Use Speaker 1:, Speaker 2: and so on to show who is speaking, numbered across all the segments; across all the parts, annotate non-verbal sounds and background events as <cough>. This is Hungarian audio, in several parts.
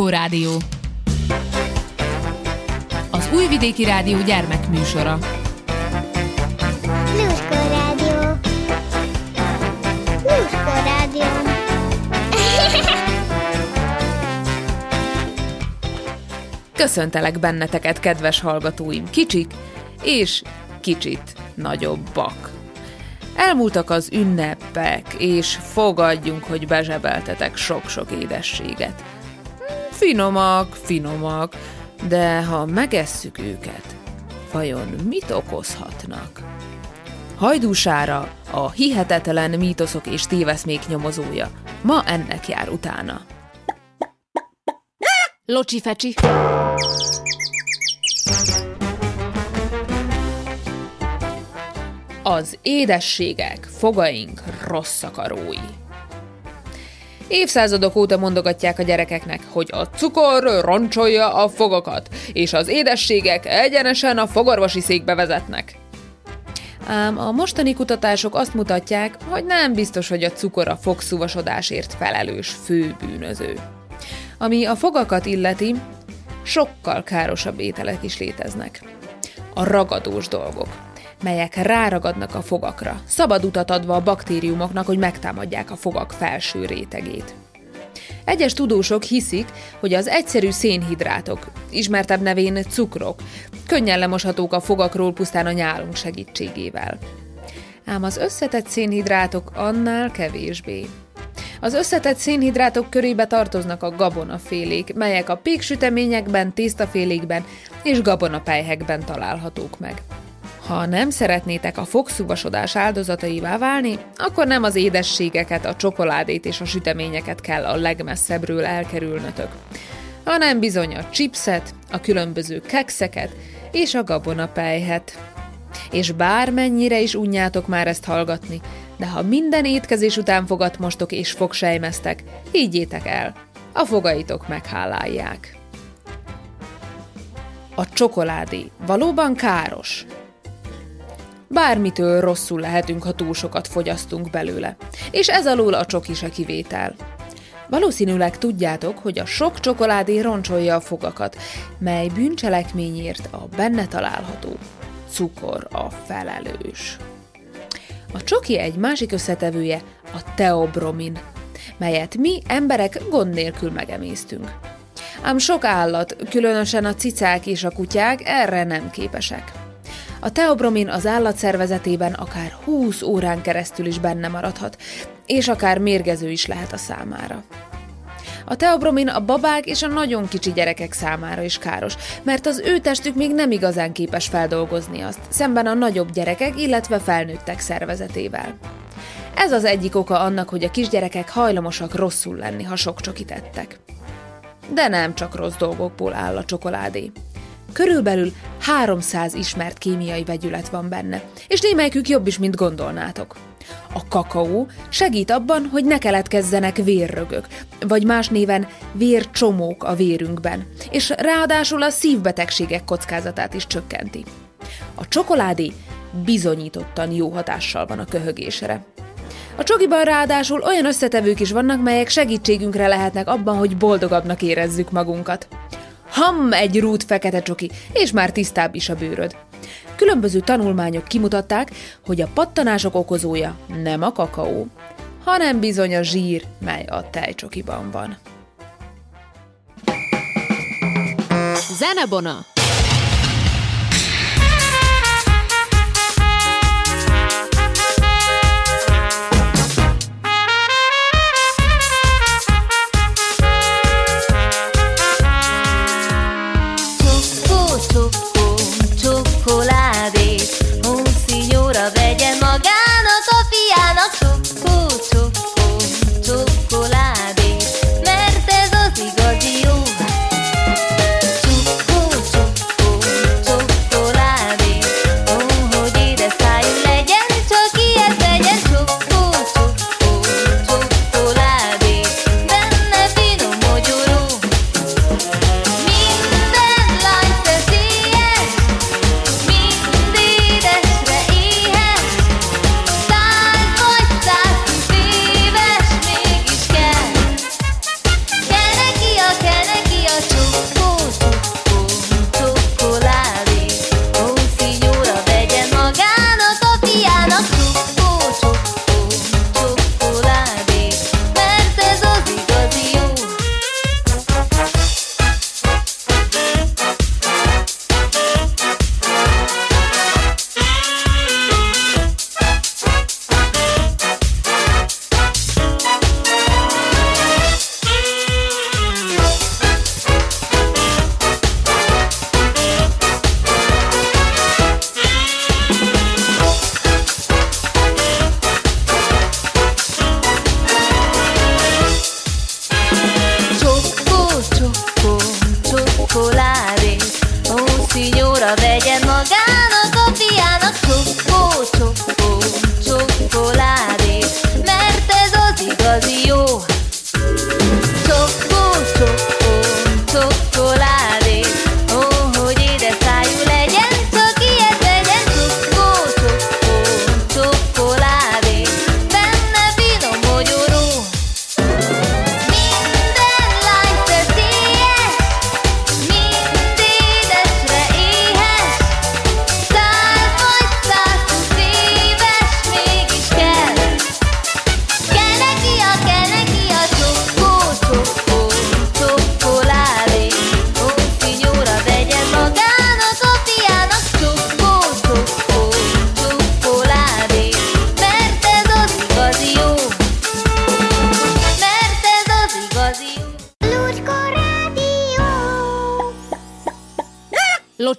Speaker 1: Lúskó Rádió. Az Újvidéki Rádió gyermekműsora.
Speaker 2: Lúskó Rádió. Lúskó Rádió.
Speaker 3: Köszöntelek benneteket, kedves hallgatóim, kicsik és kicsit nagyobbak. Elmúltak az ünnepek, és fogadjunk, hogy bezsebeltetek sok-sok édességet. Finomak, finomak, de ha megesszük őket, vajon mit okozhatnak? Hajdúsára a hihetetlen mítoszok és téveszmék nyomozója. Ma ennek jár utána.
Speaker 1: Locsi fecsi.
Speaker 3: Az édességek, fogaink rossz akarói. Évszázadok óta mondogatják a gyerekeknek, hogy a cukor roncsolja a fogakat, és az édességek egyenesen a fogorvosi székbe vezetnek. Ám a mostani kutatások azt mutatják, hogy nem biztos, hogy a cukor a fogszúvasodásért felelős főbűnöző. Ami a fogakat illeti, sokkal károsabb ételek is léteznek. A ragadós dolgok, melyek ráragadnak a fogakra, szabad utat adva a baktériumoknak, hogy megtámadják a fogak felső rétegét. Egyes tudósok hiszik, hogy az egyszerű szénhidrátok, ismertebb nevén cukrok, könnyen lemoshatók a fogakról pusztán a nyálunk segítségével. Ám az összetett szénhidrátok annál kevésbé. Az összetett szénhidrátok körébe tartoznak a gabonafélék, melyek a péksüteményekben, tésztafélékben és gabonapelyhekben találhatók meg. Ha nem szeretnétek a fogszúvasodás áldozataivá válni, akkor nem az édességeket, a csokoládét és a süteményeket kell a legmesszebbről elkerülnötök, hanem bizony a chipset, a különböző kekszeket és a gabonapelyhet. És bármennyire is unjátok már ezt hallgatni, de ha minden étkezés után fogat mostok és fogsejmeztek, higgyétek el, a fogaitok meghálálják. A csokoládé valóban káros, Bármitől rosszul lehetünk, ha túl sokat fogyasztunk belőle. És ez alól a csoki se kivétel. Valószínűleg tudjátok, hogy a sok csokoládé roncsolja a fogakat, mely bűncselekményért a benne található cukor a felelős. A csoki egy másik összetevője a teobromin, melyet mi emberek gond nélkül megemésztünk. Ám sok állat, különösen a cicák és a kutyák erre nem képesek. A teobromin az állat szervezetében akár 20 órán keresztül is benne maradhat, és akár mérgező is lehet a számára. A teobromin a babák és a nagyon kicsi gyerekek számára is káros, mert az ő testük még nem igazán képes feldolgozni azt, szemben a nagyobb gyerekek, illetve felnőttek szervezetével. Ez az egyik oka annak, hogy a kisgyerekek hajlamosak rosszul lenni, ha sok csokit ettek. De nem csak rossz dolgokból áll a csokoládé. Körülbelül 300 ismert kémiai vegyület van benne, és némelyikük jobb is, mint gondolnátok. A kakaó segít abban, hogy ne keletkezzenek vérrögök, vagy más néven vércsomók a vérünkben, és ráadásul a szívbetegségek kockázatát is csökkenti. A csokoládé bizonyítottan jó hatással van a köhögésre. A csokiban ráadásul olyan összetevők is vannak, melyek segítségünkre lehetnek abban, hogy boldogabbnak érezzük magunkat. Ham egy rút fekete csoki, és már tisztább is a bőröd. Különböző tanulmányok kimutatták, hogy a pattanások okozója nem a kakaó, hanem bizony a zsír, mely a tejcsokiban van.
Speaker 1: Zenebona.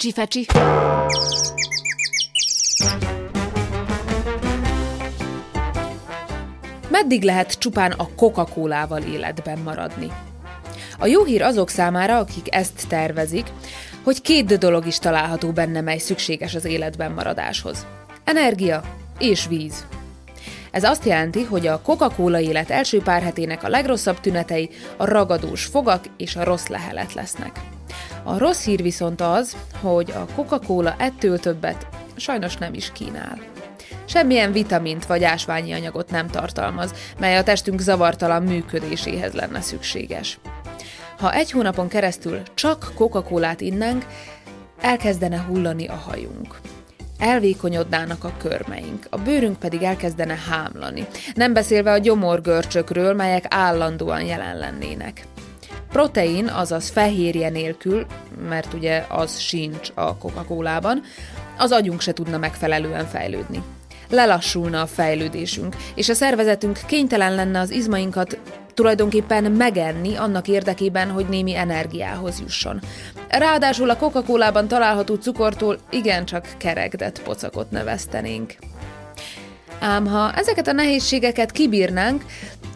Speaker 1: Locsi fecsi!
Speaker 3: Meddig lehet csupán a Coca-Colával életben maradni? A jó hír azok számára, akik ezt tervezik, hogy két dolog is található benne, mely szükséges az életben maradáshoz. Energia és víz. Ez azt jelenti, hogy a Coca-Cola élet első pár hetének a legrosszabb tünetei a ragadós fogak és a rossz lehelet lesznek. A rossz hír viszont az, hogy a Coca-Cola ettől többet sajnos nem is kínál. Semmilyen vitamint vagy ásványi anyagot nem tartalmaz, mely a testünk zavartalan működéséhez lenne szükséges. Ha egy hónapon keresztül csak Coca-Colát innánk, elkezdene hullani a hajunk. Elvékonyodnának a körmeink, a bőrünk pedig elkezdene hámlani, nem beszélve a gyomorgörcsökről, melyek állandóan jelen lennének. Protein, azaz fehérje nélkül, mert ugye az sincs a Coca-Colában, az agyunk se tudna megfelelően fejlődni. Lelassulna a fejlődésünk, és a szervezetünk kénytelen lenne az izmainkat tulajdonképpen megenni annak érdekében, hogy némi energiához jusson. Ráadásul a Coca-Colában található cukortól igencsak keregdett pocakot neveztenénk. Ám ha ezeket a nehézségeket kibírnánk,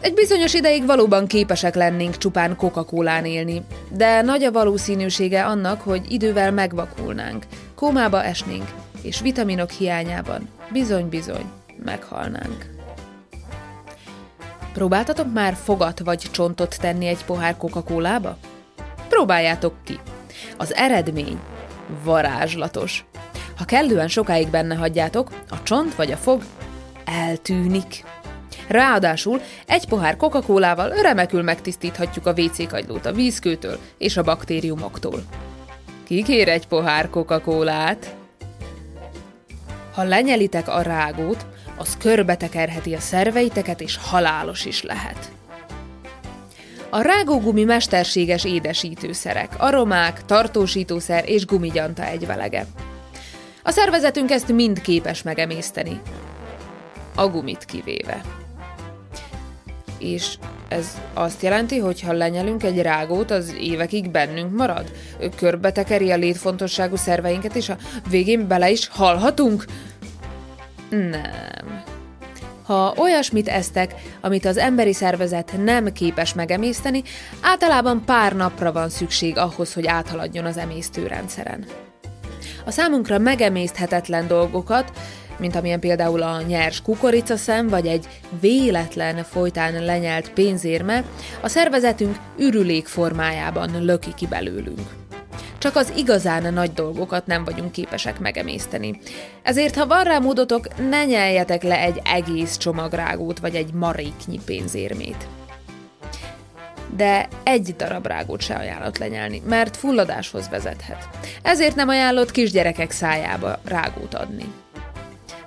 Speaker 3: egy bizonyos ideig valóban képesek lennénk csupán coca élni, de nagy a valószínűsége annak, hogy idővel megvakulnánk, kómába esnénk, és vitaminok hiányában bizony-bizony meghalnánk. Próbáltatok már fogat vagy csontot tenni egy pohár Coca-Colába? Próbáljátok ki! Az eredmény varázslatos. Ha kellően sokáig benne hagyjátok, a csont vagy a fog eltűnik. Ráadásul egy pohár Coca-Colával remekül megtisztíthatjuk a WC kagylót a vízkőtől és a baktériumoktól. Ki kér egy pohár Coca-Colát? Ha lenyelitek a rágót, az körbetekerheti a szerveiteket, és halálos is lehet. A rágógumi mesterséges édesítőszerek, aromák, tartósítószer és gumigyanta egyvelege. A szervezetünk ezt mind képes megemészteni, a gumit kivéve. És ez azt jelenti, hogy ha lenyelünk egy rágót, az évekig bennünk marad? Körbetekeri a létfontosságú szerveinket, és a végén bele is halhatunk? Nem. Ha olyasmit esztek, amit az emberi szervezet nem képes megemészteni, általában pár napra van szükség ahhoz, hogy áthaladjon az emésztőrendszeren. A számunkra megemészthetetlen dolgokat, mint amilyen például a nyers kukoricaszem, vagy egy véletlen folytán lenyelt pénzérme, a szervezetünk ürülék formájában löki ki belőlünk. Csak az igazán nagy dolgokat nem vagyunk képesek megemészteni. Ezért, ha van rá módotok, ne nyeljetek le egy egész csomagrágót vagy egy maréknyi pénzérmét. De egy darab rágót se ajánlott lenyelni, mert fulladáshoz vezethet. Ezért nem ajánlott kisgyerekek szájába rágót adni.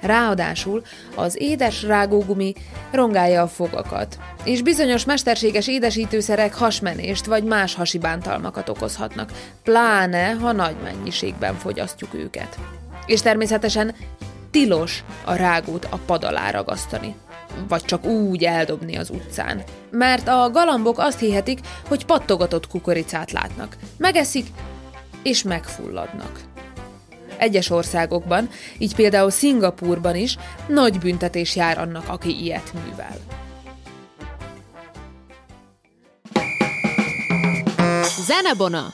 Speaker 3: Ráadásul az édes rágógumi rongálja a fogakat, és bizonyos mesterséges édesítőszerek hasmenést vagy más hasi bántalmakat okozhatnak, pláne ha nagy mennyiségben fogyasztjuk őket. És természetesen tilos a rágót a pad alá ragasztani, vagy csak úgy eldobni az utcán. Mert a galambok azt hihetik, hogy pattogatott kukoricát látnak. Megeszik, és megfulladnak. Egyes országokban, így például Szingapúrban is nagy büntetés jár annak, aki ilyet művel.
Speaker 1: Zenebona!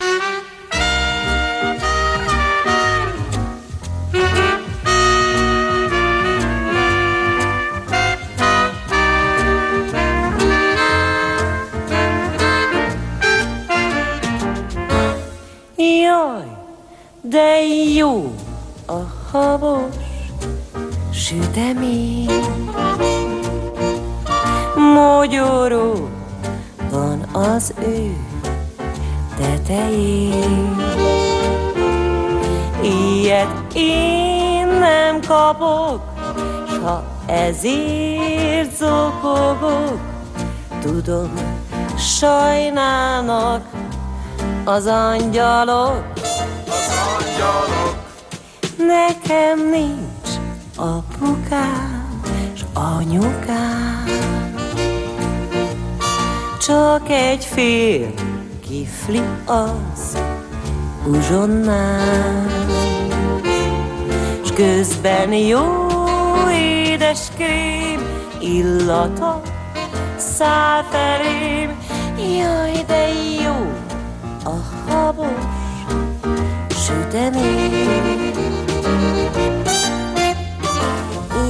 Speaker 4: Jaj, de jó a habos sütemény. Mogyoró van az ő tetején. Ilyet én nem kapok, s ha ezért zokogok, tudom, sajnálnak az angyalok angyalok. Nekem nincs apukám s anyukám, csak egy fél kifli az, uzsonnám, s közben jó édes krém illata száll felém, jaj, de jó a habos sütemény.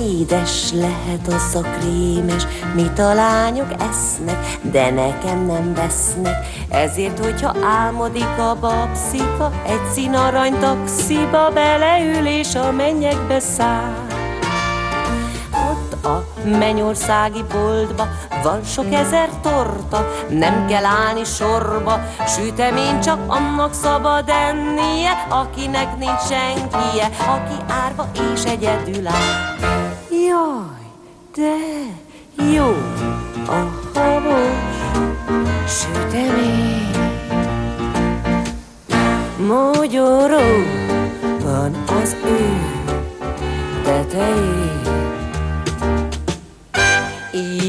Speaker 4: Édes lehet az a krémes, mit a lányok esznek, de nekem nem vesznek. Ezért, hogyha álmodik a babszika, egy színarany taxiba beleül és a mennyekbe száll. Mennyországi boltba van sok ezer torta, nem kell állni sorba, sütemény csak annak szabad ennie, akinek nincs senkie, aki árva és egyedül áll. Jaj, de jó a habos sütemény. Mogyoró van az ő tetején.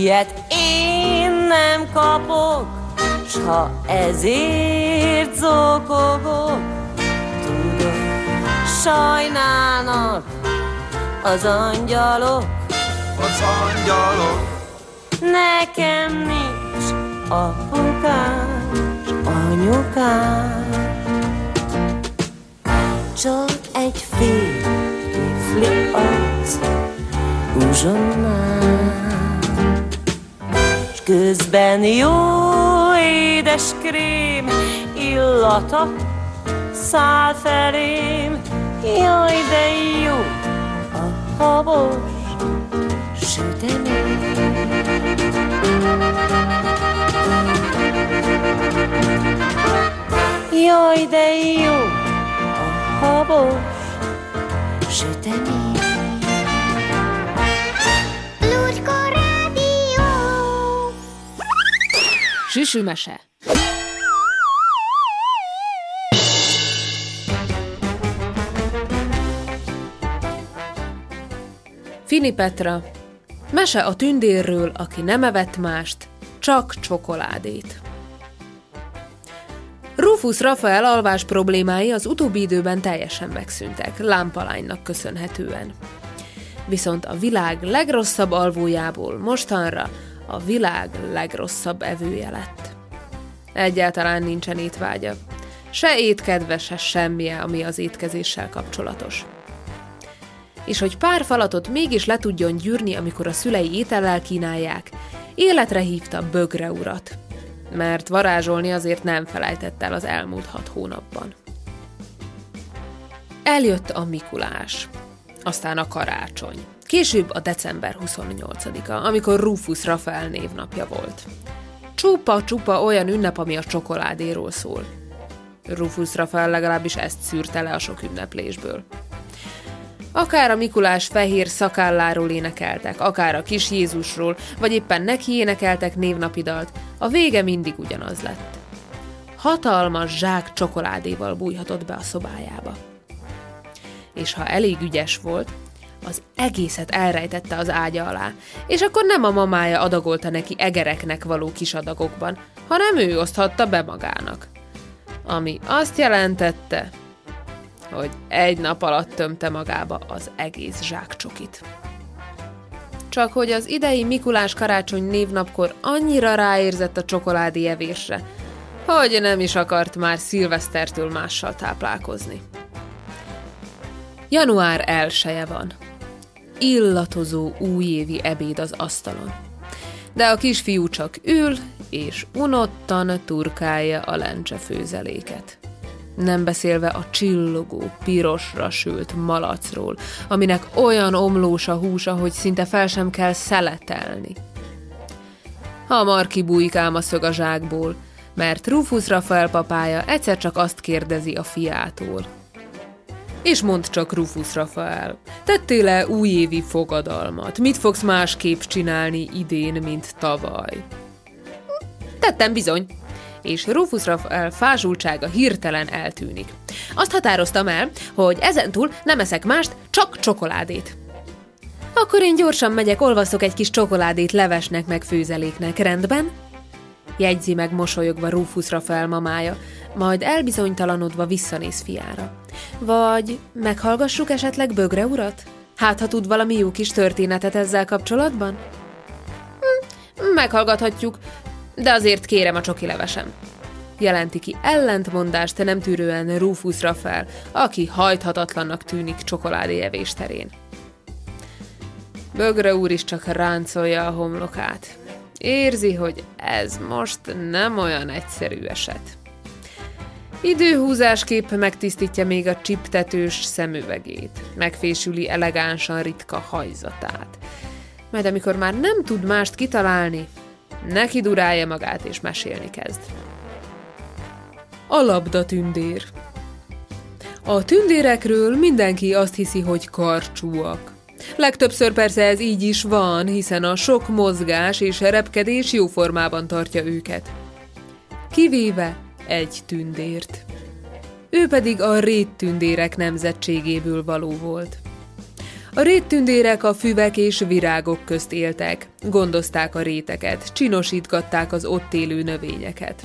Speaker 4: Ilyet én nem kapok, s ha ezért zokogok, tudom, sajnálnak az angyalok.
Speaker 5: az angyalok,
Speaker 4: Nekem nincs apukám, anyukám, csak egy fél kifli arc uzsonnám. Közben jó édes krém illata száll felém, jaj de jó a habos sütemény. Jaj, de jó a habos sütemény.
Speaker 6: Lucska
Speaker 3: Süsümese. Fini Petra. Mese a tündérről, aki nem evett mást, csak csokoládét. Rufus Rafael alvás problémái az utóbbi időben teljesen megszűntek, lámpalánynak köszönhetően. Viszont a világ legrosszabb alvójából mostanra a világ legrosszabb evője lett. Egyáltalán nincsen étvágya. Se étkedve, se semmije, ami az étkezéssel kapcsolatos. És hogy pár falatot mégis le tudjon gyűrni, amikor a szülei étellel kínálják, életre hívta Bögre urat. Mert varázsolni azért nem felejtett el az elmúlt hat hónapban. Eljött a Mikulás, aztán a karácsony. Később a december 28-a, amikor Rufus Rafael névnapja volt. Csupa-csupa olyan ünnep, ami a csokoládéról szól. Rufus Rafael legalábbis ezt szűrte le a sok ünneplésből. Akár a Mikulás fehér szakálláról énekeltek, akár a kis Jézusról, vagy éppen neki énekeltek névnapidalt, a vége mindig ugyanaz lett. Hatalmas zsák csokoládéval bújhatott be a szobájába. És ha elég ügyes volt, az egészet elrejtette az ágya alá, és akkor nem a mamája adagolta neki egereknek való kis adagokban, hanem ő oszthatta be magának. Ami azt jelentette, hogy egy nap alatt tömte magába az egész zsákcsokit. Csak hogy az idei Mikulás karácsony névnapkor annyira ráérzett a csokoládé evésre, hogy nem is akart már szilvesztertől mással táplálkozni. Január elseje van. Illatozó újévi ebéd az asztalon. De a kisfiú csak ül, és unottan turkálja a lencse főzeléket. Nem beszélve a csillogó, pirosra sült malacról, aminek olyan omlós a húsa, hogy szinte fel sem kell szeletelni. Hamar kibújik ám a szög a zsákból, mert Rufus Rafael papája egyszer csak azt kérdezi a fiától. És mondd csak, Rufus Rafael, tettél-e újévi fogadalmat? Mit fogsz másképp csinálni idén, mint tavaly? Tettem bizony, és Rufus Rafael fázsultsága hirtelen eltűnik. Azt határoztam el, hogy ezentúl nem eszek mást, csak csokoládét. Akkor én gyorsan megyek, olvaszok egy kis csokoládét levesnek meg főzeléknek, rendben? Jegyzi meg mosolyogva Rufus Rafael mamája, majd elbizonytalanodva visszanéz fiára. Vagy meghallgassuk esetleg Bögre urat? Hát, ha tud valami jó kis történetet ezzel kapcsolatban? Hm, meghallgathatjuk, de azért kérem a csoki levesem. Jelenti ki ellentmondást nem tűrően Rufus Rafael, aki hajthatatlannak tűnik csokoládé evés terén. Bögre úr is csak ráncolja a homlokát. Érzi, hogy ez most nem olyan egyszerű eset. Időhúzásképp megtisztítja még a csiptetős szemüvegét, megfésüli elegánsan ritka hajzatát. Majd amikor már nem tud mást kitalálni, neki durálja magát és mesélni kezd. A labda tündér A tündérekről mindenki azt hiszi, hogy karcsúak. Legtöbbször persze ez így is van, hiszen a sok mozgás és repkedés jó formában tartja őket. Kivéve egy tündért. Ő pedig a réttündérek nemzetségéből való volt. A réttündérek a füvek és virágok közt éltek, gondozták a réteket, csinosítgatták az ott élő növényeket.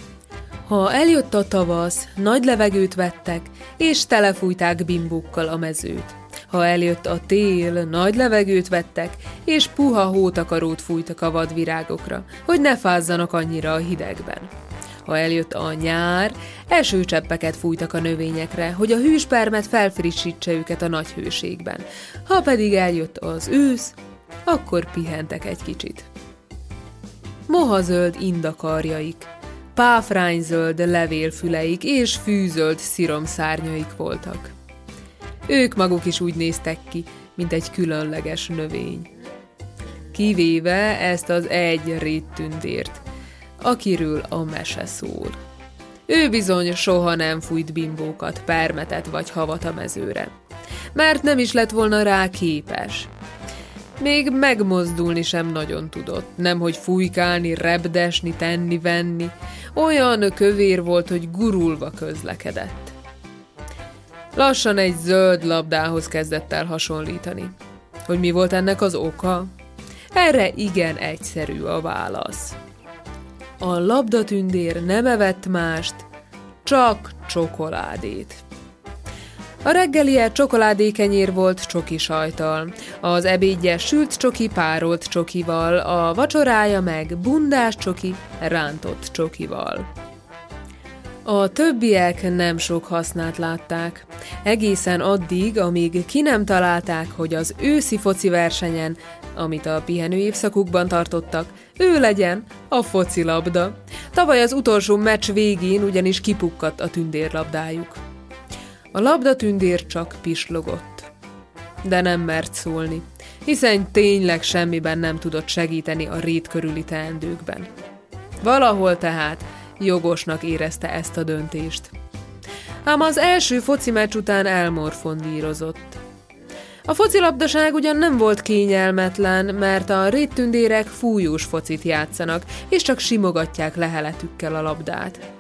Speaker 3: Ha eljött a tavasz, nagy levegőt vettek, és telefújták bimbukkal a mezőt. Ha eljött a tél, nagy levegőt vettek, és puha hótakarót fújtak a vadvirágokra, hogy ne fázzanak annyira a hidegben. Ha eljött a nyár, esőcseppeket fújtak a növényekre, hogy a hűspermet felfrissítse őket a nagy hőségben. Ha pedig eljött az ősz, akkor pihentek egy kicsit. Mohazöld indakarjaik, páfrányzöld levélfüleik és fűzöld sziromszárnyaik voltak. Ők maguk is úgy néztek ki, mint egy különleges növény. Kivéve ezt az egy réttündért, akiről a mese szól. Ő bizony soha nem fújt bimbókat, permetet vagy havat a mezőre, mert nem is lett volna rá képes. Még megmozdulni sem nagyon tudott, nemhogy fújkálni, repdesni, tenni-venni, olyan kövér volt, hogy gurulva közlekedett. Lassan egy zöld labdához kezdett el hasonlítani. Hogy mi volt ennek az oka? Erre igen egyszerű a válasz. A labdatündér nem evett mást, csak csokoládét. A reggelie csokoládékenyér volt csoki sajtal, az ebédje sült csoki párolt csokival, a vacsorája meg bundás csoki rántott csokival. A többiek nem sok hasznát látták, egészen addig, amíg ki nem találták, hogy az őszi foci versenyen, amit a pihenő évszakukban tartottak, ő legyen a focilabda. Tavaly az utolsó meccs végén ugyanis kipukkadt a tündérlabdájuk. A labda tündér csak pislogott. De nem mert szólni, hiszen tényleg semmiben nem tudott segíteni a rét körüli teendőkben. Valahol tehát jogosnak érezte ezt a döntést. Ám az első foci meccs után elmorfondírozott. A focilabdaság ugyan nem volt kényelmetlen, mert a réttündérek fújós focit játszanak, és csak simogatják leheletükkel a labdát.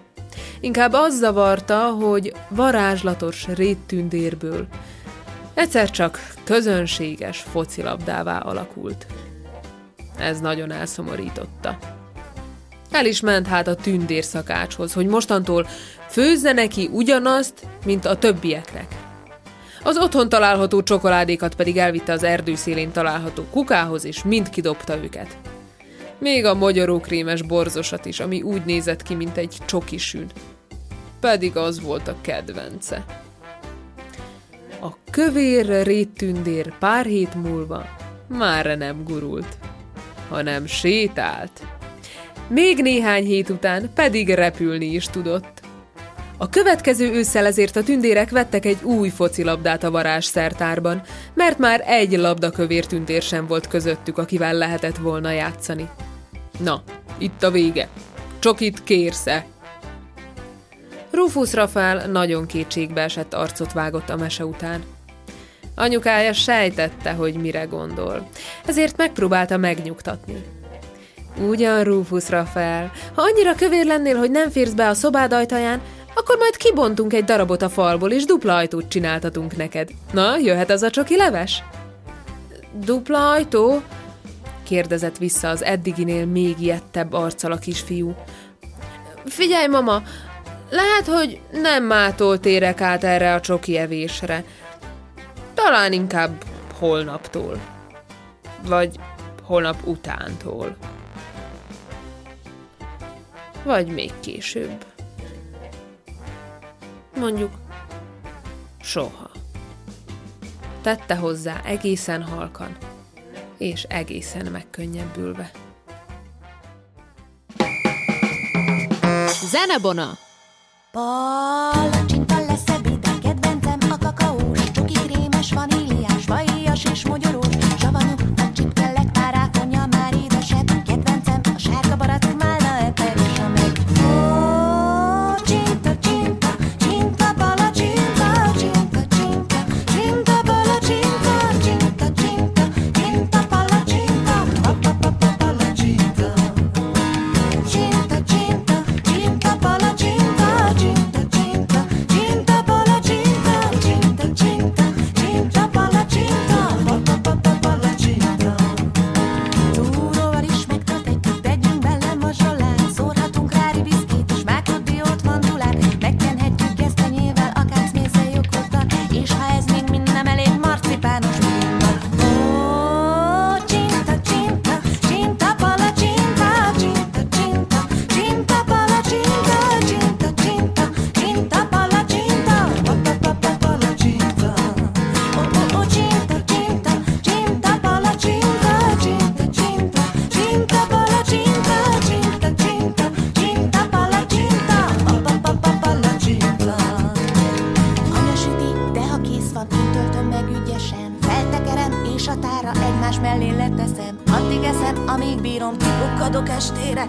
Speaker 3: Inkább az zavarta, hogy varázslatos réttündérből egyszer csak közönséges focilabdává alakult. Ez nagyon elszomorította. El is ment hát a tündér szakácshoz, hogy mostantól főzze neki ugyanazt, mint a többieknek. Az otthon található csokoládékat pedig elvitte az erdő szélén található kukához, és mind kidobta őket. Még a magyarókrémes borzosat is, ami úgy nézett ki, mint egy csokisűn. Pedig az volt a kedvence. A kövér réttündér pár hét múlva már nem gurult, hanem sétált. Még néhány hét után pedig repülni is tudott. A következő ősszel ezért a tündérek vettek egy új focilabdát a varázs szertárban, mert már egy labdakövér tündér sem volt közöttük, akivel lehetett volna játszani. Na, itt a vége. Csak itt kérsze. Rufus Rafael nagyon kétségbe esett arcot vágott a mese után. Anyukája sejtette, hogy mire gondol, ezért megpróbálta megnyugtatni. Ugyan, Rufus Rafael, ha annyira kövér lennél, hogy nem férsz be a szobád ajtaján, akkor majd kibontunk egy darabot a falból, és dupla ajtót csináltatunk neked. Na, jöhet az a csoki leves? Dupla ajtó? kérdezett vissza az eddiginél még ijedtebb arccal a kisfiú. Figyelj, mama,
Speaker 1: lehet, hogy nem mától térek át erre a csoki evésre. Talán inkább holnaptól. Vagy holnap utántól. Vagy még később. Mondjuk soha. Tette hozzá egészen halkan, és egészen megkönnyebbülve. Zenebona!
Speaker 2: Palacsita leszek várok estére.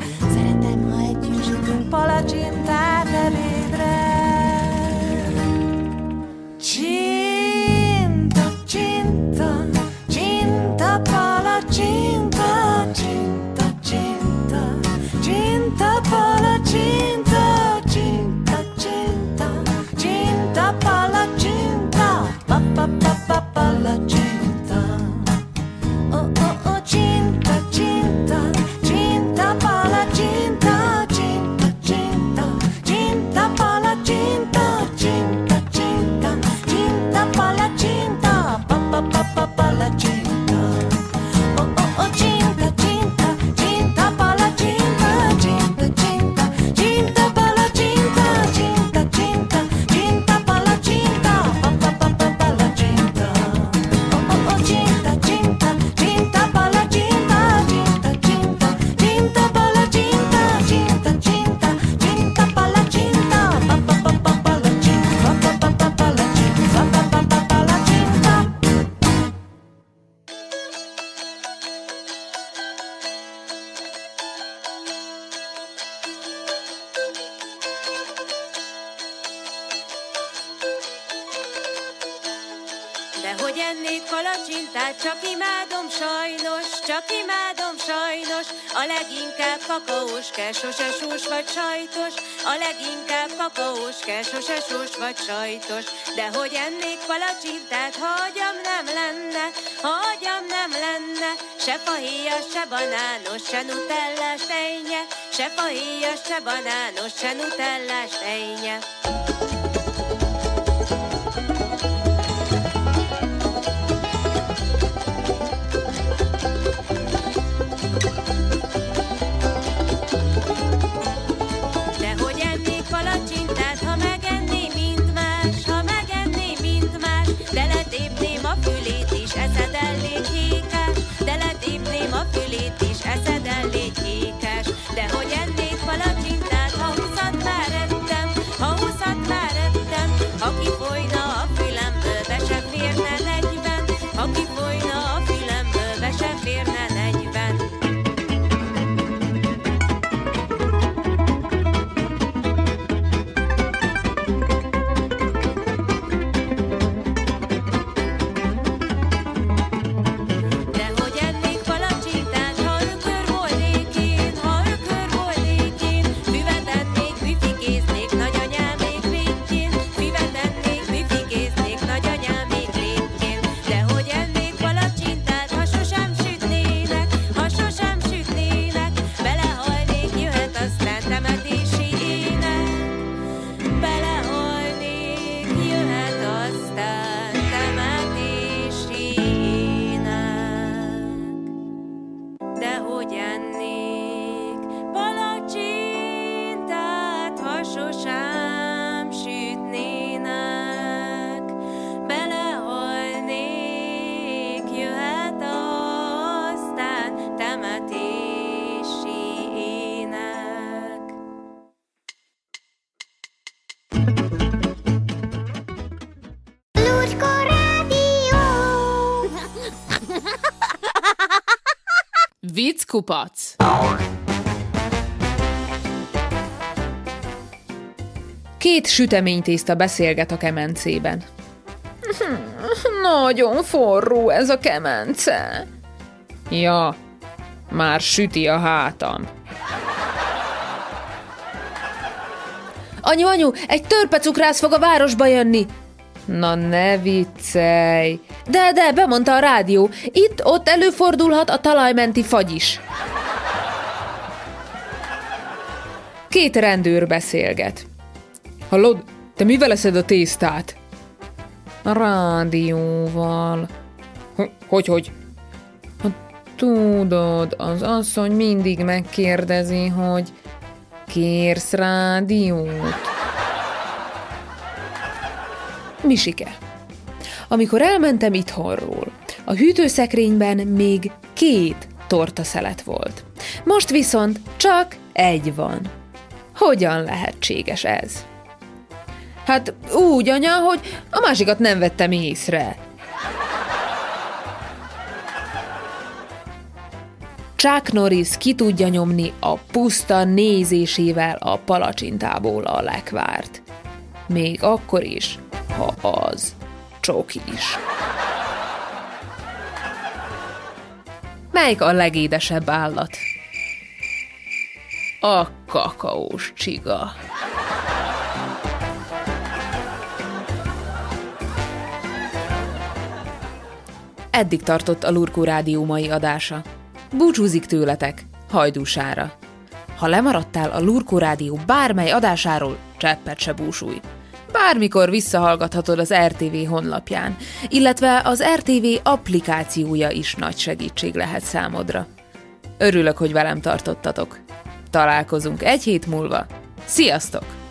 Speaker 7: sajtos, a leginkább kakaós, kell sose vagy sajtos, de hogy ennék palacsintát, ha agyam nem lenne, ha agyam nem lenne, se fahéjas, se banános, se nutellás tejnye, se fahéjas, se banános, se nutellás tejnye.
Speaker 1: Vickupac!
Speaker 3: Két süteménytészta beszélget a kemencében. <laughs> Nagyon forró ez a kemence. Ja, már süti a hátam. Anyu, anyu, egy törpecukrász fog a városba jönni. Na ne viccelj. De, de, bemondta a rádió. Itt-ott előfordulhat a talajmenti fagy is. Két rendőr beszélget. Hallod, te mivel eszed a tésztát? A rádióval. Hogy, hogy? Tudod, az asszony mindig megkérdezi, hogy kérsz rádiót? Misike. Amikor elmentem itthonról, a hűtőszekrényben még két torta szelet volt. Most viszont csak egy van. Hogyan lehetséges ez? Hát úgy, anya, hogy a másikat nem vettem észre. Chuck Norris ki tudja nyomni a puszta nézésével a palacsintából a lekvárt. Még akkor is, ha az csók is. Melyik a legédesebb állat? A kakaós csiga. Eddig tartott a Lurkó Rádió mai adása. Búcsúzik tőletek, hajdúsára. Ha lemaradtál a Lurkó Rádió bármely adásáról, cseppet se búsulj. Bármikor visszahallgathatod az RTV honlapján, illetve az RTV applikációja is nagy segítség lehet számodra. Örülök, hogy velem tartottatok. Találkozunk egy hét múlva. Sziasztok!